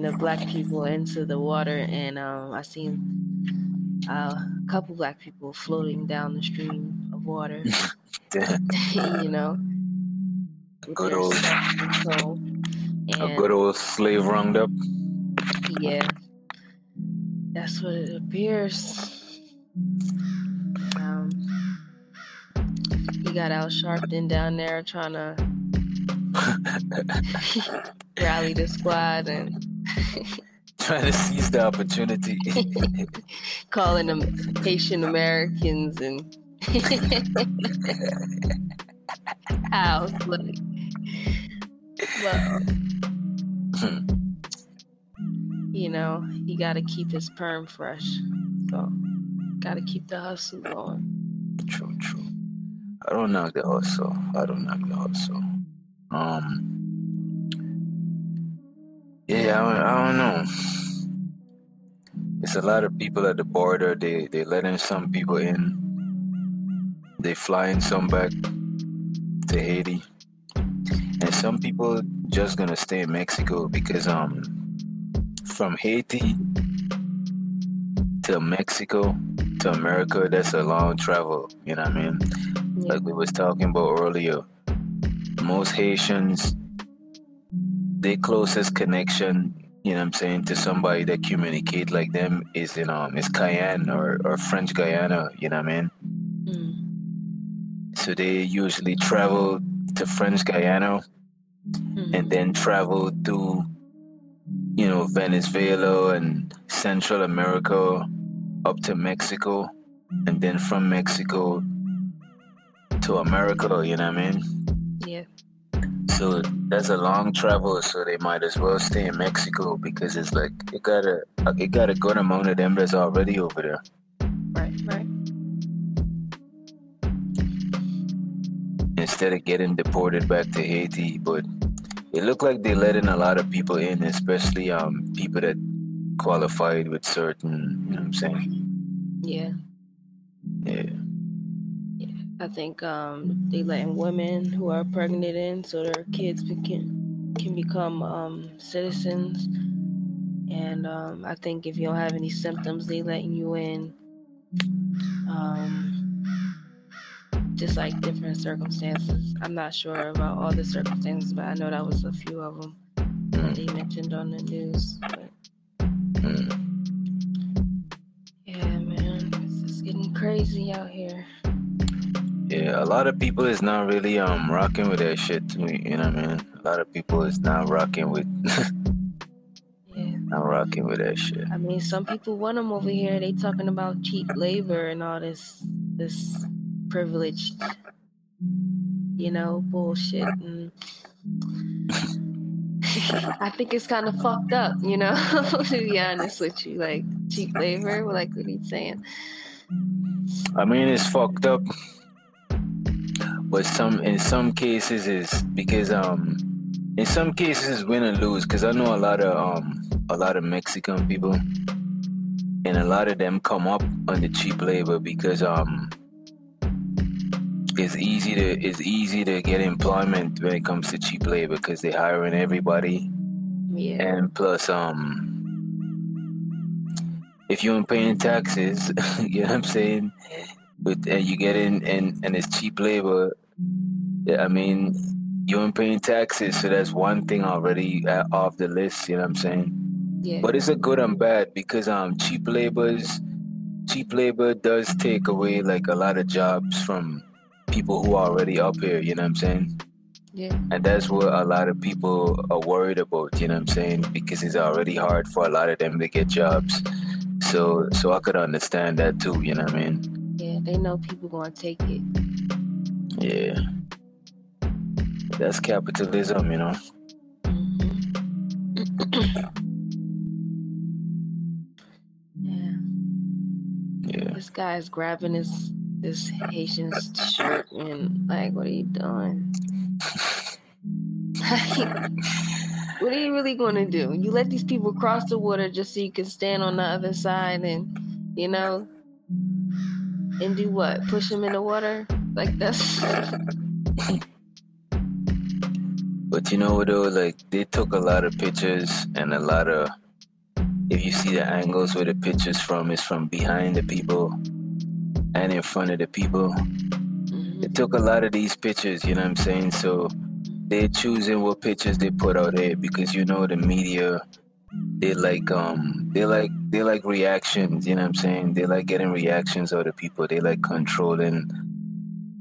the black people into the water, and um, I seen uh, a couple black people floating down the stream of water. you know, a good old, so, a good old slave roundup. Yeah, that's what it appears. Um, he got Al Sharpton down there trying to rally the squad and trying to seize the opportunity, calling them Haitian Americans and how like well, hmm. you know, he got to keep his perm fresh, so got to keep the hustle going. True, true. I don't knock the hustle. I don't knock the hustle. Um. Yeah, I, I don't know. It's a lot of people at the border. They they letting some people in. They flying some back to Haiti, and some people just gonna stay in Mexico because um from Haiti to Mexico to America that's a long travel. You know what I mean? Yeah. Like we was talking about earlier. Most Haitians their closest connection, you know what I'm saying, to somebody that communicate like them is in um is Cayenne or, or French Guiana, you know what I mean? Mm. So they usually travel to French Guiana mm. and then travel to you know, Venezuela and Central America up to Mexico and then from Mexico to America, you know what I mean? So that's a long travel, so they might as well stay in Mexico because it's like it got a it got a good amount of them that's already over there. Right, right. Instead of getting deported back to Haiti, but it looked like they let in a lot of people in, especially um people that qualified with certain, you know what I'm saying? Yeah. Yeah. I think um, they letting women who are pregnant in so their kids can can become um, citizens. And um, I think if you don't have any symptoms, they letting you in. Um, just like different circumstances. I'm not sure about all the circumstances, but I know that was a few of them that they mentioned on the news. But, yeah, man, it's getting crazy out here. Yeah, a lot of people is not really um rocking with that shit to me, you know what I mean? A lot of people is not rocking with Yeah. Not rocking with that shit. I mean, some people want them over here. They talking about cheap labor and all this, this privileged, you know, bullshit. And I think it's kind of fucked up, you know, to be honest with you. Like cheap labor, like what he's saying. I mean, it's fucked up but some in some cases is because um in some cases win and lose because I know a lot of um a lot of Mexican people and a lot of them come up on the cheap labor because um it's easy to it's easy to get employment when it comes to cheap labor because they're hiring everybody. Yeah. And plus um if you ain't paying taxes you know what I'm saying? But and you get in and and it's cheap labor yeah, I mean, you ain't paying taxes, so that's one thing already uh, off the list. You know what I'm saying? Yeah. But it's a good and bad because um, cheap labor's cheap labor does take away like a lot of jobs from people who are already up here. You know what I'm saying? Yeah. And that's what a lot of people are worried about. You know what I'm saying? Because it's already hard for a lot of them to get jobs. So, so I could understand that too. You know what I mean? Yeah, they know people gonna take it. Yeah that's capitalism, you know. Mm-hmm. yeah. Yeah. This guy's grabbing his this Haitian's shirt and like, what are you doing? what are you really going to do? You let these people cross the water just so you can stand on the other side and, you know, and do what? Push them in the water? Like that's. But you know though, like they took a lot of pictures and a lot of if you see the angles where the pictures from is from behind the people and in front of the people. Mm-hmm. It took a lot of these pictures, you know what I'm saying? So they're choosing what pictures they put out there because you know the media they like um they like they like reactions, you know what I'm saying? They like getting reactions of the people. They like controlling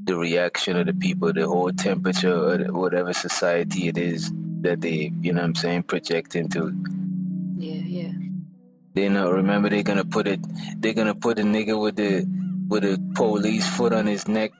the reaction of the people, the whole temperature or whatever society it is that they, you know what I'm saying, project into. Yeah, yeah. They know remember they're gonna put it they're gonna put a nigga with the with a police foot on his neck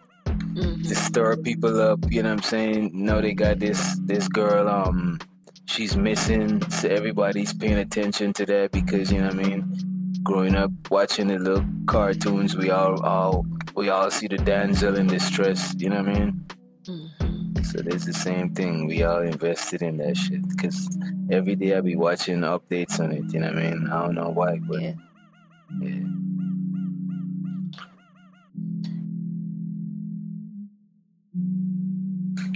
Mm-hmm. to stir people up, you know what I'm saying? No, they got this this girl, um, she's missing. So everybody's paying attention to that because you know what I mean? Growing up watching the little cartoons, we all all we all see the damsel in distress, you know what I mean? Mm-hmm. So there's the same thing. We all invested in that shit because every day I be watching updates on it. You know what I mean? I don't know why, but Yeah. yeah.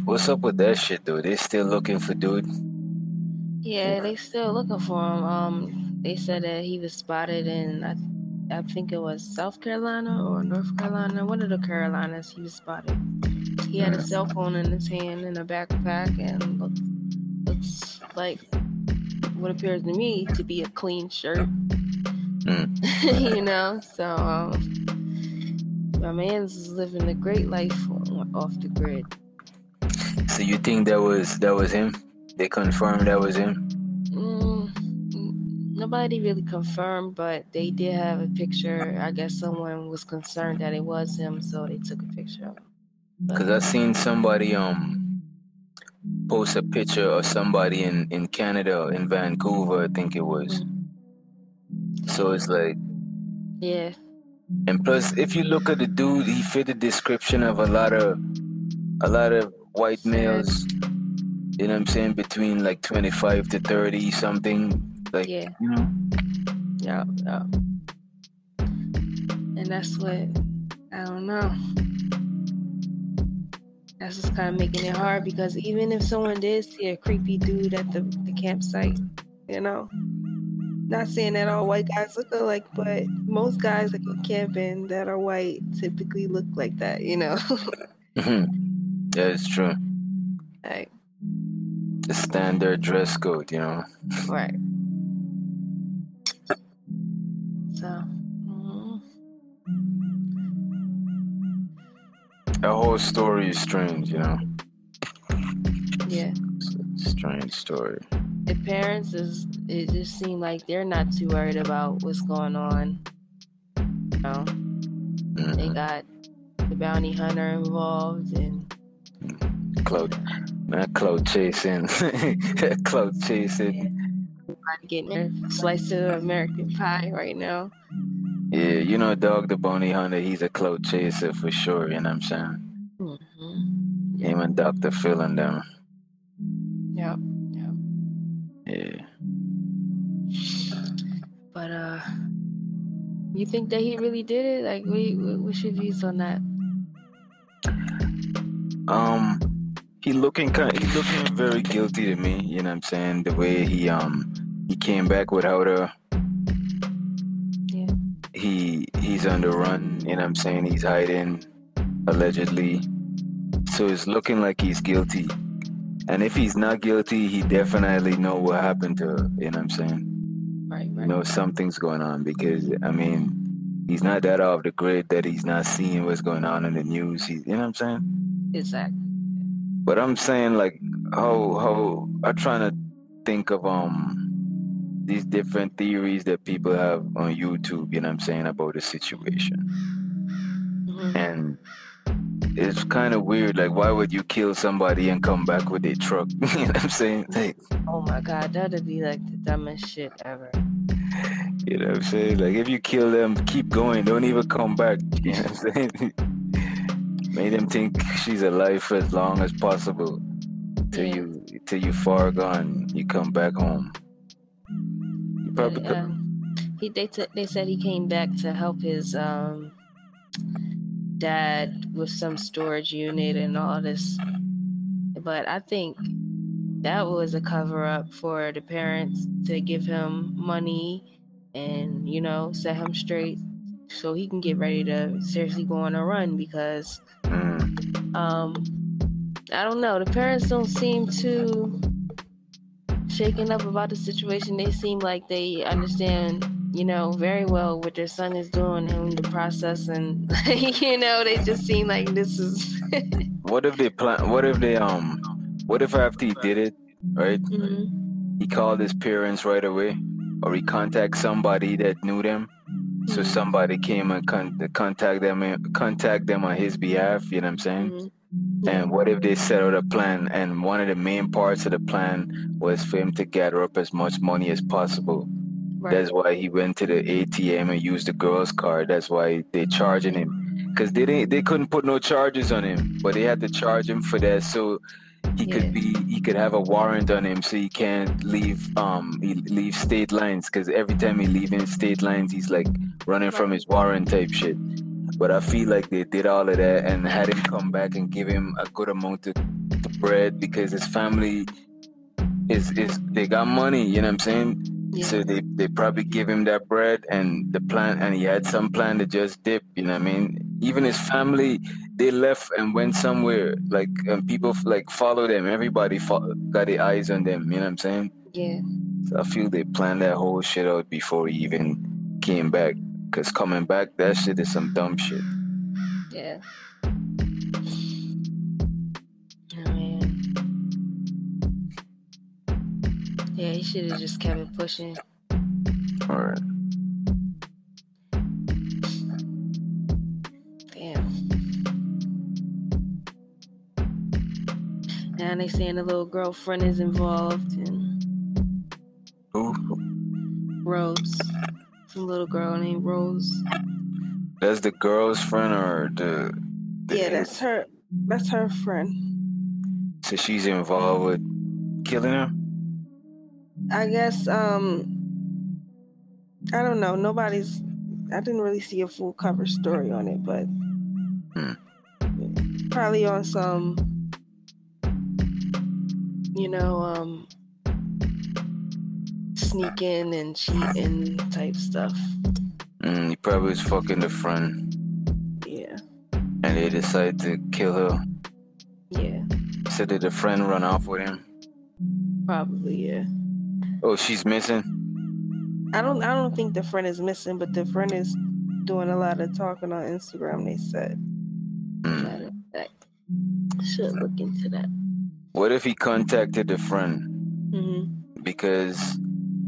What's up with that shit though? They still looking for dude? Yeah, they still looking for him. Um, they said that he was spotted in I, I think it was South Carolina or North Carolina, one of the Carolinas. He was spotted. He had a cell phone in his hand in a backpack and looks looks like what appears to me to be a clean shirt. Mm. you know, so um, my man's living a great life off the grid. So you think that was that was him? They confirmed that was him? Mm, nobody really confirmed, but they did have a picture. I guess someone was concerned that it was him, so they took a picture of him. Cause I seen somebody um post a picture of somebody in in Canada in Vancouver, I think it was. So it's like, yeah, and plus, if you look at the dude, he fit the description of a lot of a lot of white males. You know what I'm saying? Between like 25 to 30 something. Like, yeah, you know. yeah, yeah. And that's what I don't know. That's just kind of making it hard because even if someone did see a creepy dude at the, the campsite, you know, not saying that all white guys look alike, but most guys that go camping that are white typically look like that, you know. Mhm. yeah, it's true. like, The standard dress code, you know. right. So, mm, That whole story is strange, you know. yeah. It's a strange story. the parents is it just seemed like they're not too worried about what's going on. You know, they Mhm. got the bounty hunter involved and Cloud, not cloud chasing, cloud chasing. everybody getting their slice of American pie right now. Yeah, you know, Dog the Bounty Hunter, he's a cloud chaser for sure. You know what I'm saying? hmm Him and Dr. Phil and them. Yep. Yeah. But uh, you think that he really did it? Like, what- what's your views on that? Um, he looking kind, he looking very guilty to me. You know what I'm saying? The way he um he came back without her. Yeah. He he's on the run. You know what I'm saying? He's hiding, allegedly. So it's looking like he's guilty. And if he's not guilty, he definitely know what happened to her. You know what I'm saying? Right. right. You know something's going on because I mean he's not that off the grid that he's not seeing what's going on in the news. He, you know what I'm saying? Exactly. But I'm saying like how how I'm trying to think of um these different theories that people have on YouTube, you know what I'm saying, about the situation. Mhm. And it's kind of weird, like why would you kill somebody and come back with a truck? you know what I'm saying? Like, Oh my God, that'd be like the dumbest shit ever. you know what I'm saying? Like if you kill them, keep going, don't even come back. You know what I'm saying? Made him think she's alive for as long as possible. Till Yeah. you till you far gone, you come back home. You probably But, um, he they t- they said he came back to help his um dad with some storage unit and all this. But I think that was a cover up for the parents to give him money and you know set him straight so he can get ready to seriously go on a run because um I don't know the parents don't seem too shaken up about the situation they seem like they understand you know very well what their son is doing and the process and you know they just seem like this is What if they plan? What if they um? What if after he did it, right? Mhm. He called his parents right away, or he contact somebody that knew them. So somebody came and con- contact them, and contact them on his behalf. You know what I'm saying? Mhm. And what if they set out a plan, and one of the main parts of the plan was for him to gather up as much money as possible. Right. That's why he went to the ATM and used the girl's card. That's why they charging him, because they didn't, they couldn't put no charges on him, but they had to charge him for that, so he Yeah. could be, he could have a warrant on him, so he can't leave, um, he leave state lines, because every time he leaving state lines, he's like running from his warrant type shit. But I feel like they did all of that and had him come back and give him a good amount of, of bread because his family is is they got money. You know what I'm saying? Yeah. So they, they probably give him that bread and the plan, and he had some plan to just dip. You know what I mean? Even his family, they left and went somewhere. Like and people like follow them. Everybody fo- got their eyes on them. You know what I'm saying? yeah. So I feel they planned that whole shit out before he even came back. Cause coming back, that shit is some dumb shit. Yeah. Oh, man. Yeah, he should have just kept it pushing. All right. Now they saying the little girlfriend is involved and Who? Rose. Some little girl named Rose. That's the girl's friend or the? the Yeah, that's her. That's her friend. So she's involved with killing him. I guess. Um. I don't know. Nobody's. I didn't really see a full cover story on it, but Hmm. probably on some. You know, um, sneaking and cheating type stuff. Mm, he probably was fucking the friend, Yeah, and they decided to kill her. yeah, So did the friend run off with him? probably yeah. Oh, she's missing. I don't. I don't think the friend is missing, but the friend is doing a lot of talking on Instagram. They said. Mm. Matter of fact, should look into that. What if he contacted a friend? hmm Because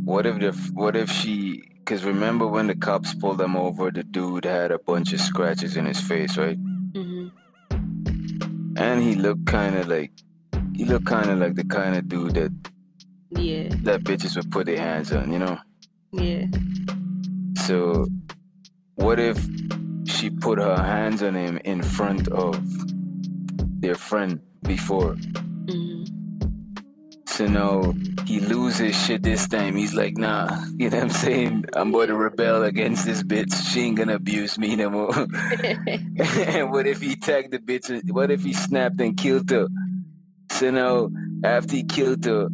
what if the what if she? Because remember when the cops pulled them over, the dude had a bunch of scratches in his face, right? hmm And he looked kind of like he looked kind of like the kind of dude that Yeah, that bitches would put their hands on, you know. yeah. So, what if she put her hands on him in front of their friend before? So now he loses shit this time. He's like, nah, you know what I'm saying? I'm going to rebel against this bitch. She ain't gonna abuse me no more. and what if he tagged the bitch? What if he snapped and killed her? So now, after he killed her,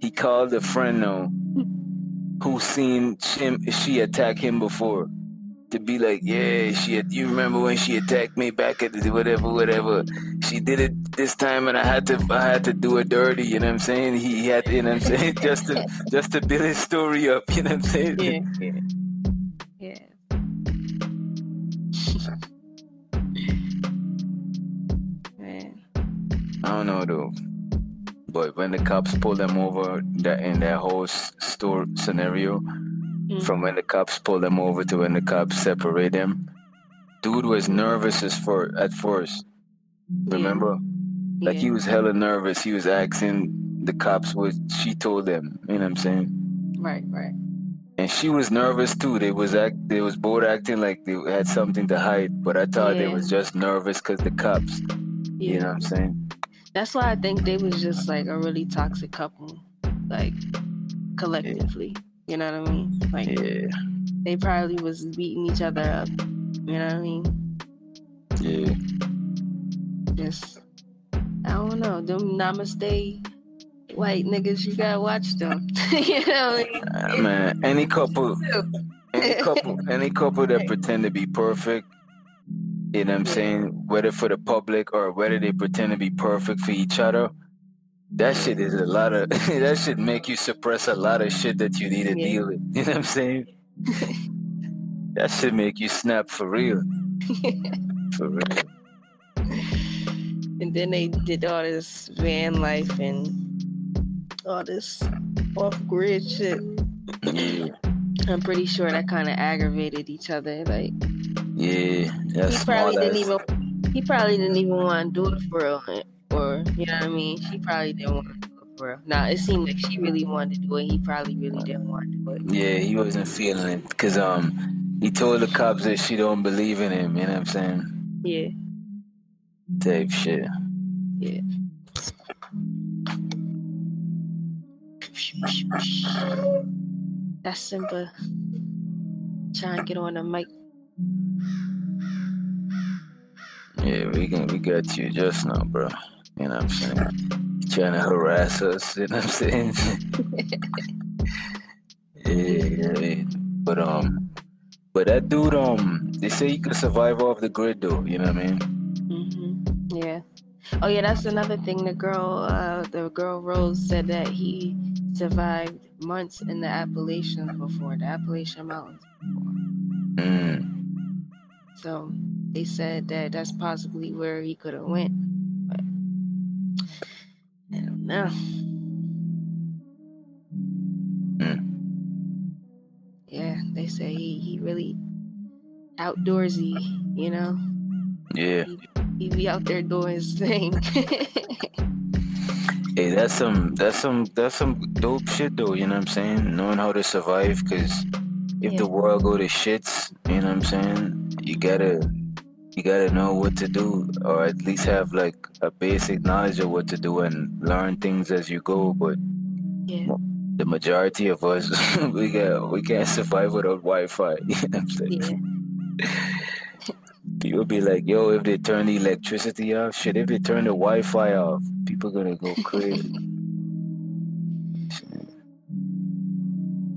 he called a friend now who seen him, she attack him before to be like, yeah, she had, you remember when she attacked me back at the whatever, whatever. She did it this time and I had to I had to do it dirty, you know what I'm saying? He, he had to, you know what I'm saying, just to just to build his story up, you know what I'm saying? yeah, yeah, yeah. Man, I don't know though. But when the cops pulled them over that in that whole store scenario, Mm. from when the cops pulled them over to when the cops separate them, dude was nervous as for at first. Remember? Like he was hella nervous. He was asking the cops what she told them. You know what I'm saying? right, right. And she was nervous too. They was act. They was both acting like they had something to hide. But I thought they was just nervous because the cops. Yeah, You know what I'm saying? that's why I think they was just like a really toxic couple, like collectively. You know what I mean? Like Yeah. they probably was beating each other up. You know what I mean? Yeah. Just I don't know. Them namaste white niggas, you gotta watch them. you know, Uh, man, any couple, any couple, any couple that pretend to be perfect, you know what I'm saying? Whether for the public or whether they pretend to be perfect for each other, that shit is a lot of. that should make you suppress a lot of shit that you need to Yeah. deal with. You know what I'm saying? that should make you snap for real. For real. and then they did all this van life and all this off grid shit. Yeah, I'm pretty sure that kind of aggravated each other. Like yeah. He probably didn't even he probably didn't even want to do it for real, or you know what I mean. She probably didn't want to do it for real. Now it seemed like she really wanted to do it. He probably really didn't want to do it. Yeah, he wasn't feeling it because um he told the cops that she don't believe in him. You know what I'm saying? Yeah, Type shit. yeah. That's Simba trying to get on the mic. Yeah, we can we got you just now, bro. You know what I'm saying? Trying to harass us. You know what I'm saying? yeah, yeah. But um, but that dude um, they say he could survive off the grid though. You know what I mean? hmm Yeah. Oh yeah, that's another thing. The girl, uh, the girl Rose said that he survived months in the Appalachians before the Appalachian Mountains. Mm. So they said that that's possibly where he could have went, I don't know. Mm. Yeah, they say he he really outdoorsy. You know, Yeah. he be out there doing his thing. Hey, that's some that's some that's some dope shit though. You know what I'm saying? Knowing how to survive, because if Yeah. the world go to shits, you know what I'm saying? You gotta you gotta know what to do, or at least have like a basic knowledge of what to do and learn things as you go. But yeah, the majority of us, we got we can't survive without Wi-Fi. You know what I'm saying? yeah, People be like, "Yo, if they turn the electricity off, shit. If they turn the Wi-Fi off, people gonna go crazy."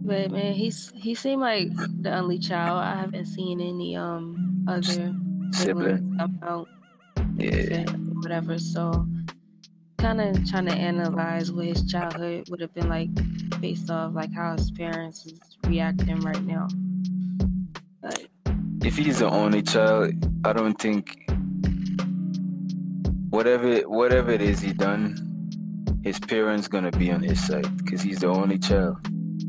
But man, he's he seemed like the only child. I haven't seen any um other Sibling, out yeah. whatever. So kind of trying to analyze what his childhood would have been like based off like how his parents is reacting right now. But if he's the only child, I don't think whatever whatever it is he done, his parents gonna be on his side because he's the only child.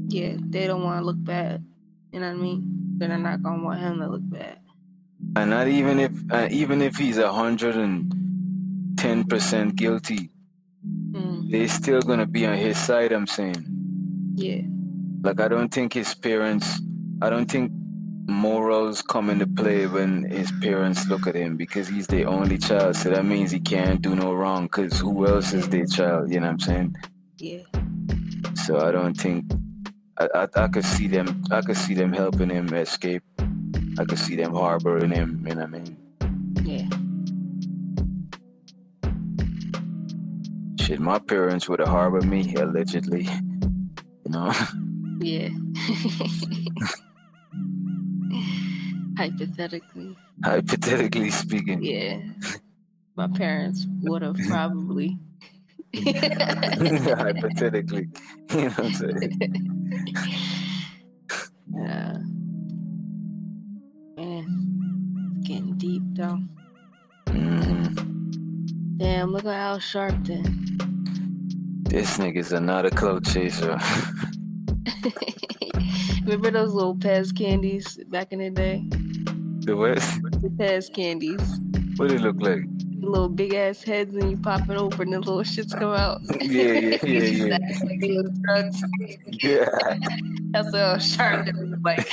yeah, they don't want to look bad. You know what I mean? They're not gonna want him to look bad. And not even if uh, even if he's a hundred and ten percent guilty, Mm, they're still gonna be on his side. I'm saying, yeah, like I don't think his parents, I don't think morals come into play when his parents look at him because he's the only child. So that means he can't do no wrong because who else is their child? You know what I'm saying? yeah, So I don't think I, I I could see them I could see them helping him escape. I could see them harboring him, you know what I mean? yeah. Shit, my parents would have harbored me, allegedly. You know? Yeah. Hypothetically, Hypothetically speaking. yeah. My parents would have probably. Hypothetically. You know what I'm saying? yeah. Uh, Man, deep though. Damn, look at Al Sharpton. This nigga's another clout chaser. Remember those little Pez candies back in the day? the what? The Pez candies. What did it look like? Little big ass heads and you pop it open and the little shits come out. Yeah, yeah, yeah, yeah. like was drugs. Yeah. That's Sharpton was like.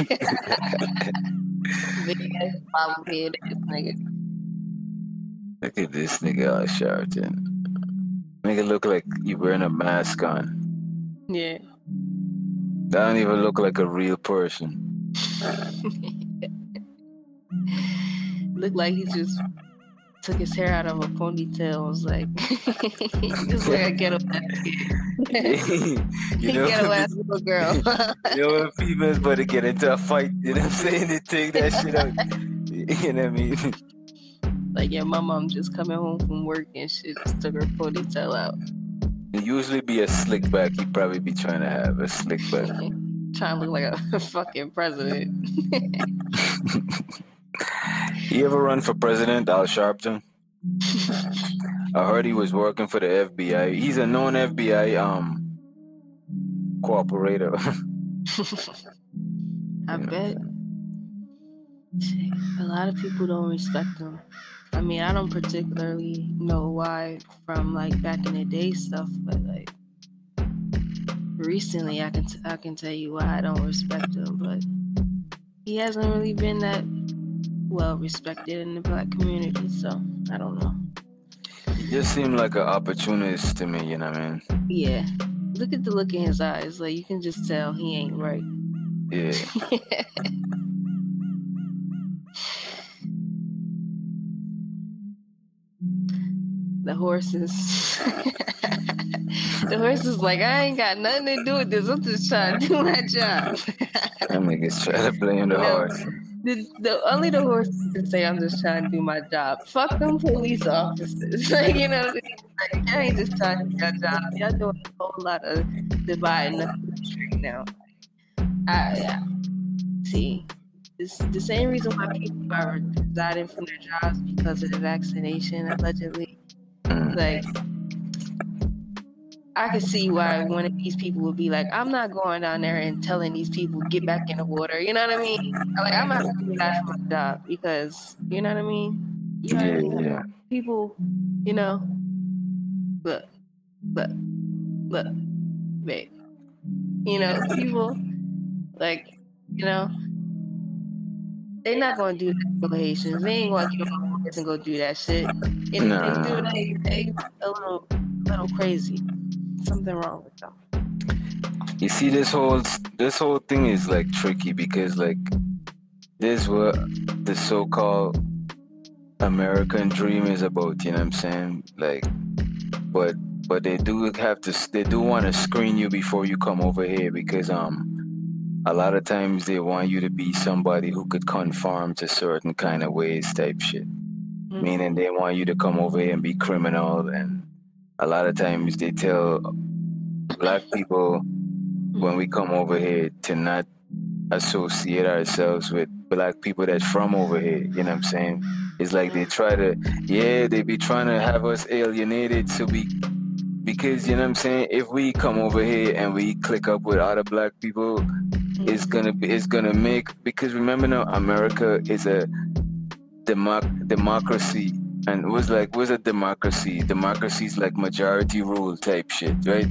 Big ass bobblehead ass nigga. Look at this nigga Al Sharpton. Nigga look like you wearing a mask on. Yeah. That don't even look like a real person. Look like he's just took his hair out of a ponytail. I Was like, just like a ghetto you know, ghetto ass little girl. you know females about to get into a fight, you know what I'm saying? They take that shit out. You know what I mean? like yeah, my mom just coming home from work and she just took her ponytail out. It usually be a slick back. He'd probably be trying to have a slick back. Trying to look like a fucking president. You ever run for president, Al Sharpton? I heard he was working for the FBI. He's a known FBI um cooperator. I bet a lot of people don't respect him. I mean, I don't particularly know why from like back in the day stuff, but like recently, I can t- I can tell you why I don't respect him. But he hasn't really been that well respected in the black community, so I don't know. he just seemed like an opportunist to me, you know what I mean? Yeah, look at the look in his eyes. Like you can just tell he ain't right. Yeah. the horses. the horse is like, I ain't got nothing to do with this. I'm just trying to do my job. That niggas try to blame the No. horse. The, the only the horses can say I'm just trying to do my job. Fuck them police officers. like, you know, like, I ain't just trying to do your job. Y'all doing a whole lot of dividing the country now. I. See, this the same reason why people are resigning from their jobs because of the vaccination, allegedly. Like, I can see why one of these people would be like, I'm not going down there and telling these people get back in the water. You know what I mean? Like, I'm not going to do that for my job because, you know what I mean? You Yeah, know. yeah. People, you know, look, look, look, babe. You know, people, like, you know, they're not going to do that for the Haitians. They ain't going to get on and go do that shit. And if Nah. they do, they, they a little, little crazy. Something wrong with them. You see, this whole this whole thing is like tricky because like this what the so-called American dream is about. You know what I'm saying? Like, but but they do have to they do want to screen you before you come over here because um a lot of times they want you to be somebody who could conform to certain kind of ways type shit. Mhm. meaning they want you to come over here and be criminal and a lot of times they tell black people when we come over here to not associate ourselves with black people that's from over here you know what i'm saying? It's like they try to yeah they be trying to have us alienated so we because you know what i'm saying? If we come over here and we click up with other black people it's gonna be it's gonna make because remember now america is a democ- democracy and it was like was a democracy. Democracy is like majority rule type shit right?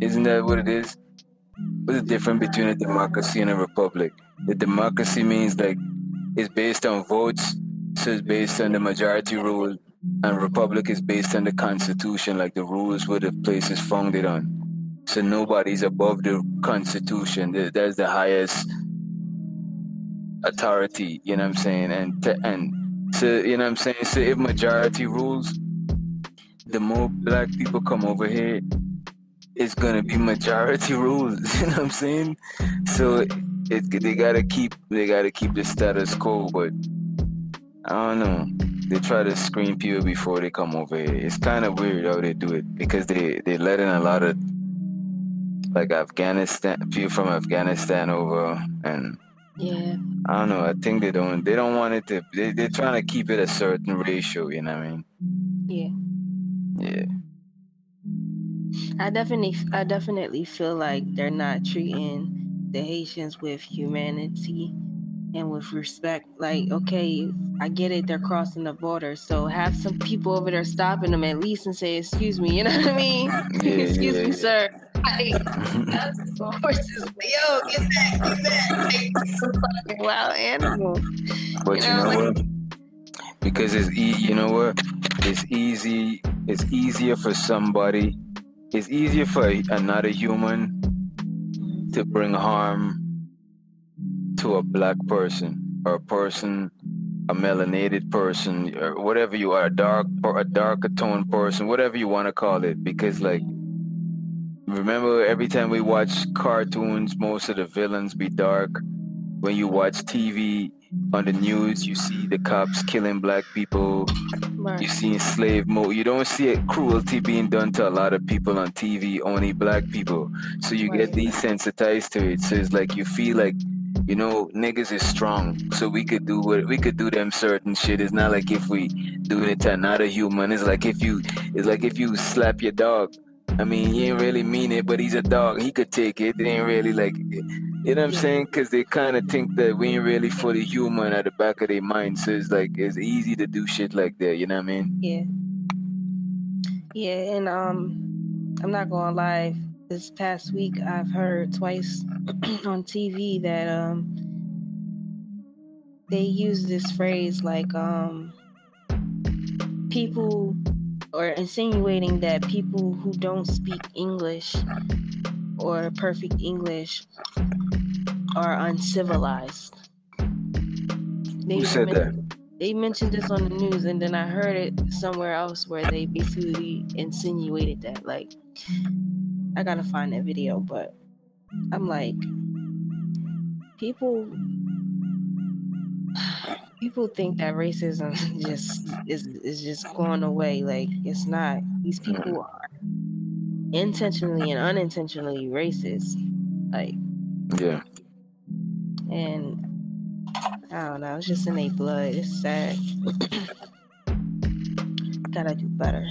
Isn't that what it is? What's the difference between a democracy and a republic? The democracy means like it's based on votes so it's based on the majority rule and republic is based on the constitution like the rules where the place is founded on. So nobody's above the constitution. That's the highest authority you know what i'm saying? And and so you know what i'm saying so if majority rules the more black people come over here it's gonna be majority rules you know what i'm saying? So it, they gotta keep they gotta keep the status quo but i don't know. They try to screen people before they come over here. It's kind of weird how they do it because they they let in a lot of like afghanistan people from afghanistan over and Yeah. I don't know. I think they don't. They don't want it to. They, they're trying to keep it a certain ratio. You know what I mean? Yeah. Yeah. I definitely I definitely feel like they're not treating the Haitians with humanity and with respect. Like, okay, I get it, they're crossing the border. So have some people over there stopping them at least and say, excuse me, you know what I mean? Yeah, excuse yeah, me, yeah. sir. Like, horses. Yo, get that, get that. Like, some fucking wild animal. But You you know, know like- what? Because it's e- you know what? It's easy. It's easier for somebody. It's easier for another human to bring harm to a black person or a person a melanated person or whatever you are, a dark or a darker tone person, whatever you want to call it, because like remember every time we watch cartoons, most of the villains be dark. When you watch TV on the news, you see the cops killing black people. Right. You see slave mode. You don't see it cruelty being done to a lot of people on TV, only black people. So you get desensitized to it. So it's like you feel like, you know, niggas is strong. So we could do what we could do them certain shit. It's not like if we do it to another human. It's like if you it's like if you slap your dog. I mean, he ain't really mean it, but he's a dog. He could take it. They ain't really like, you know what I'm Yeah. saying? Because they kind of think that we ain't really fully human at the back of their mind. So it's like it's easy to do shit like that. You know what I mean? Yeah. Yeah, and um I'm not gonna lie, this past week I've heard twice on TV that um they use this phrase like um people or insinuating that people who don't speak English or perfect English are uncivilized. They Who said that? they mentioned this on the news and then I heard it somewhere else where they basically insinuated that like I gotta find that video but I'm like people people think that racism just is is just going away like it's not these people are intentionally and unintentionally racist like Yeah. and I don't know, it's just in their blood. It's sad. Gotta do better.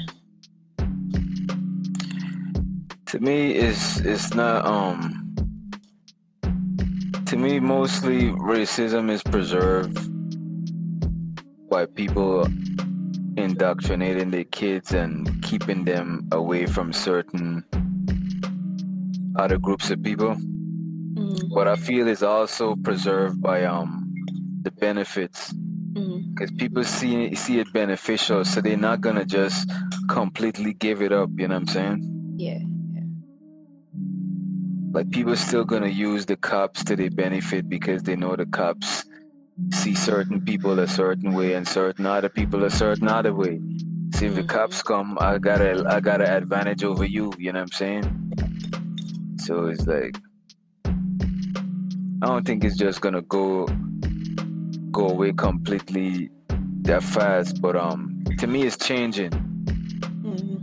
To me, it's it's not um. To me, mostly racism is preserved by people indoctrinating their kids and keeping them away from certain other groups of people. Mm, What I feel is also preserved by um the benefits mm, because people see see it beneficial, so they're not gonna just completely give it up. You know what I'm saying? yeah. Like people still gonna use the cops to their benefit because they know the cops see certain people a certain way and certain other people a certain other way. See if the cops come, I got a I got an advantage over you. You know what I'm saying? So it's like I don't think it's just gonna go go away completely that fast. But um, to me, it's changing. hmm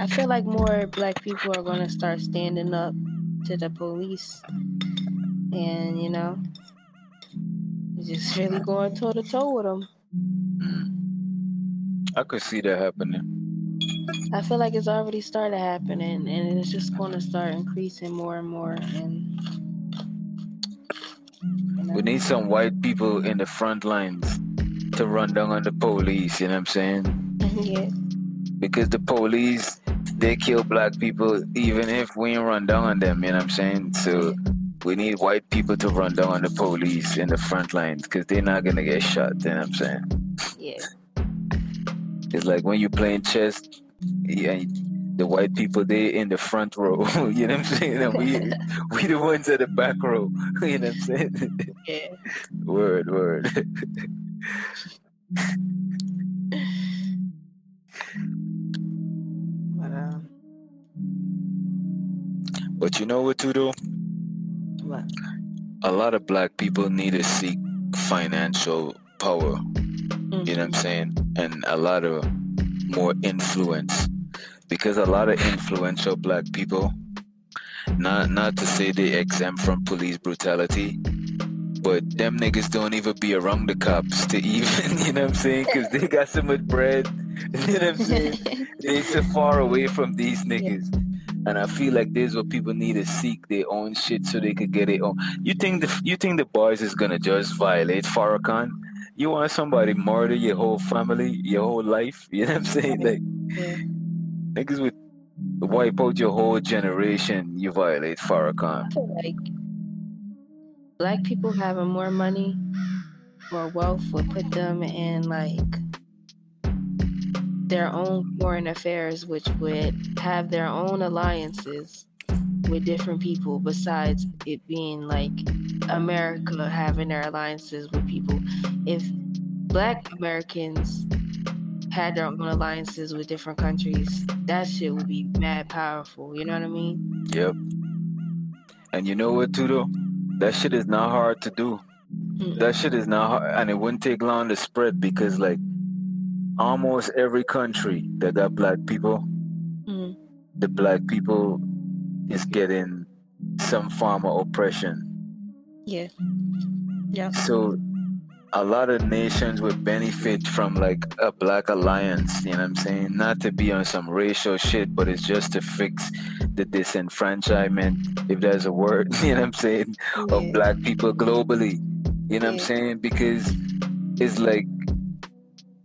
I feel like more black people are gonna start standing up to the police, and you know, just really going toe to toe with them. Mm. I could see that happening. I feel like it's already started happening, and it's just going to start increasing more and more. And you know, We need some white people in the front lines to run down on the police, you know what I'm saying? yeah, Because the police, they kill black people even if we ain't run down on them, you know what I'm saying? So we need white people to run down on the police in the front lines because they're not gonna get shot, you know what I'm saying? yeah, It's like when you're playing chess, yeah, the white people they in the front row, you know what I'm saying? And we we the ones at the back row, you know what I'm saying? yeah. word, word. But um, But you know what to do? What? a lot of black people need to seek financial power, you know what I'm mm-hmm. saying? And a lot of more influence. Because a lot of influential black people, not not to say they exempt from police brutality, but them niggas don't even be around the cops to even, you know what I'm saying? Because they got so much bread, you know what I'm saying? they so far away from these niggas. And I feel like this is what people need to seek their own shit so they could get it on. You think the you think the boys is gonna just violate Farrakhan? You want somebody murder your whole family, your whole life? You know what I'm saying? Like yeah. niggas would wipe out your whole generation. You violate Farrakhan. Like black people having more money more wealth would put them in like their own foreign affairs, which would have their own alliances with different people besides it being like America having their alliances with people. If black Americans had their own alliances with different countries, that shit would be mad powerful. You know what I mean? Yep. And you know what, too, though? That shit is not hard to do. Mm. That shit is not hard, and it wouldn't take long to spread because, like, almost every country that got black people, Mm. the black people is getting some form of oppression. Yeah. Yeah. So a lot of nations would benefit from like a black alliance, you know what I'm saying? Not to be on some racial shit, but it's just to fix the disenfranchisement, if there's a word, you know what I'm saying, of black people globally. You know what I'm saying? Because it's like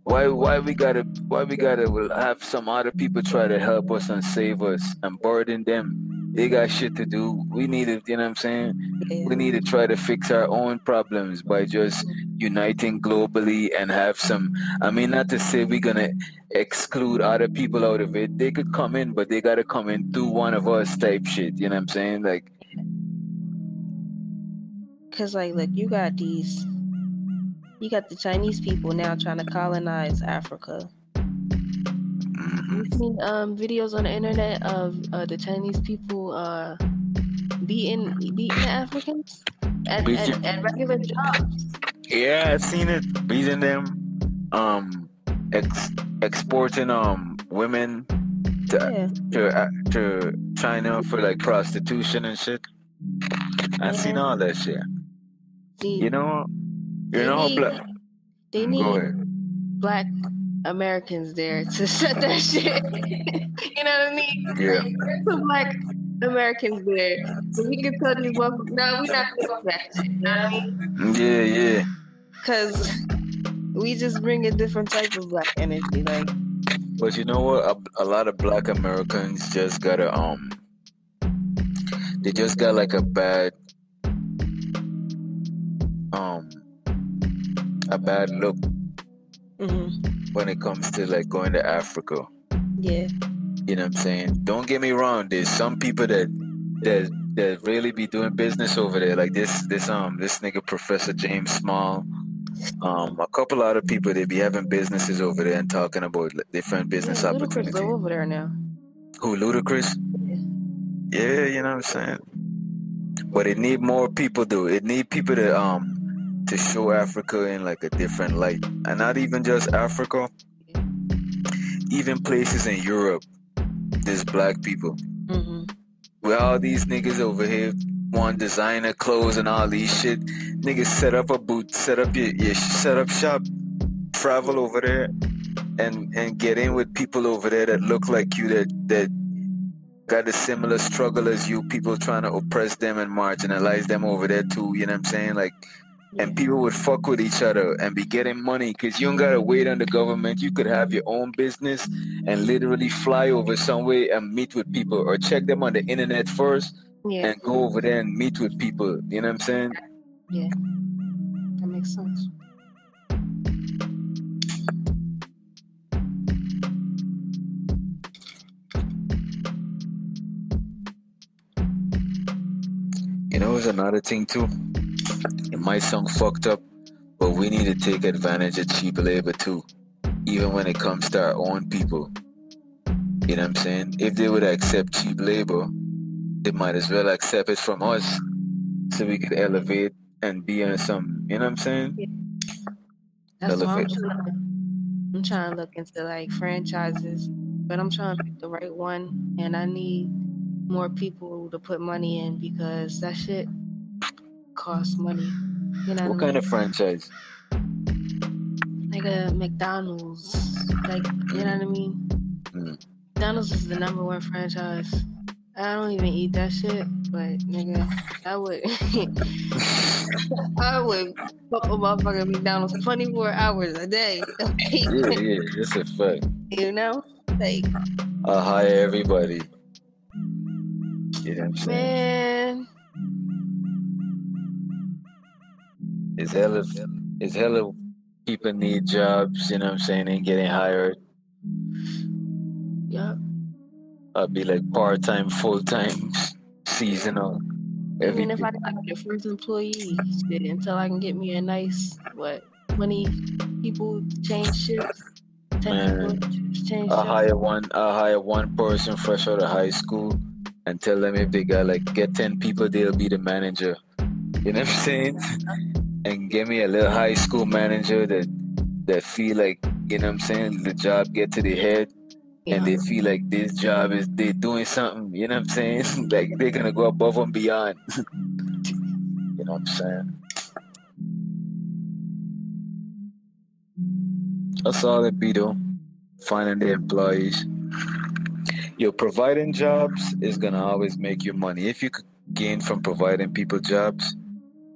why why we gotta why we gotta have some other people try to help us and save us and burden them. They got shit to do. We need to, you know what I'm saying? Yeah. we need to try to fix our own problems by just uniting globally and have some i mean not to say we're gonna exclude other people out of it they could come in but they gotta come in through one of us type shit you know what i'm saying like Cause like, look, you got these, you got the Chinese people now trying to colonize Africa. mhm. You seen um videos on the internet of uh, the Chinese people uh beating beating Africans at, at, at regular jobs. yeah i've seen it beating them um ex- exporting um women to, Yeah, to uh, to china for like prostitution and shit i've seen all that shit see, you know you they know need, black they need black Americans there to set that shit. you know what I mean? Yeah. Some black Americans there, so we can tell these motherfuckers, no, we're not gonna that shit. You know what I mean? yeah yeah Because we just bring a different type of black energy. Like, But you know what? A, a lot of Black Americans just gotta um, they just got like a bad um, a bad look hmm when it comes to like going to Africa. yeah, You know what I'm saying? Don't get me wrong. There's some people that that that really be doing business over there. Like this this um this nigga Professor James Small. Um, a couple other people they be having businesses over there and talking about different business yeah opportunities. live over there now. Who Ludacris? Yeah, you know what I'm saying. But it need more people though. It need people to um to show Africa in like a different light, and not even just Africa. Even places in Europe, there's black people. hmm With all these niggas over here want designer clothes and all these shit. Niggas set up a booth, set up your, your set up shop, travel over there, and and get in with people over there that look like you that that got a similar struggle as you. People trying to oppress them and marginalize them over there too. You know what I'm saying? Like, and people would fuck with each other and be getting money because you don't gotta wait on the government. You could have your own business and literally fly over somewhere and meet with people or check them on the internet first Yeah, and go over there and meet with people. You know what I'm saying? yeah, that makes sense. You know, it's another thing too. It might sound fucked up, but we need to take advantage of cheap labor too, even when it comes to our own people. You know what I'm saying? If they would accept cheap labor, they might as well accept it from us so we could elevate and be on some, you know what I'm saying? That's why I'm trying. I'm trying to look into like franchises, but I'm trying to pick the right one, and I need more people to put money in because that shit costs money. You know What what, I kind of franchise? Like a McDonald's, like you know what I mean. Mm. McDonald's is the number one franchise. I don't even eat that shit, but nigga, I would, I would fuck a motherfucking McDonald's 24 hours a day. Yeah, yeah, that's a fact. you know, like I'll hire everybody. You know what It's hella, it's hella people need jobs, you know what I'm saying, and getting hired. Yeah. I'd be like part time, full time seasonal. Even if I like the first employee, shit, until I can get me a nice what twenty people change shifts. Man, change I hire one. I hire one person fresh out of high school, and tell them if they got like get ten people, they'll be the manager. You know what I'm saying? And give me a little high school manager that that feel like you know what I'm saying the job get to the head yeah. and they feel like this job is they doing something, you know what I'm saying? like they're gonna go above and beyond. you know what I'm saying? That's all it be though. Finding the employees. Yo, providing jobs is gonna always make you money. If you could gain from providing people jobs,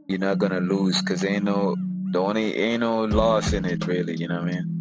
you're not gonna lose because ain't no the only ain't no loss in it really, you know what I mean?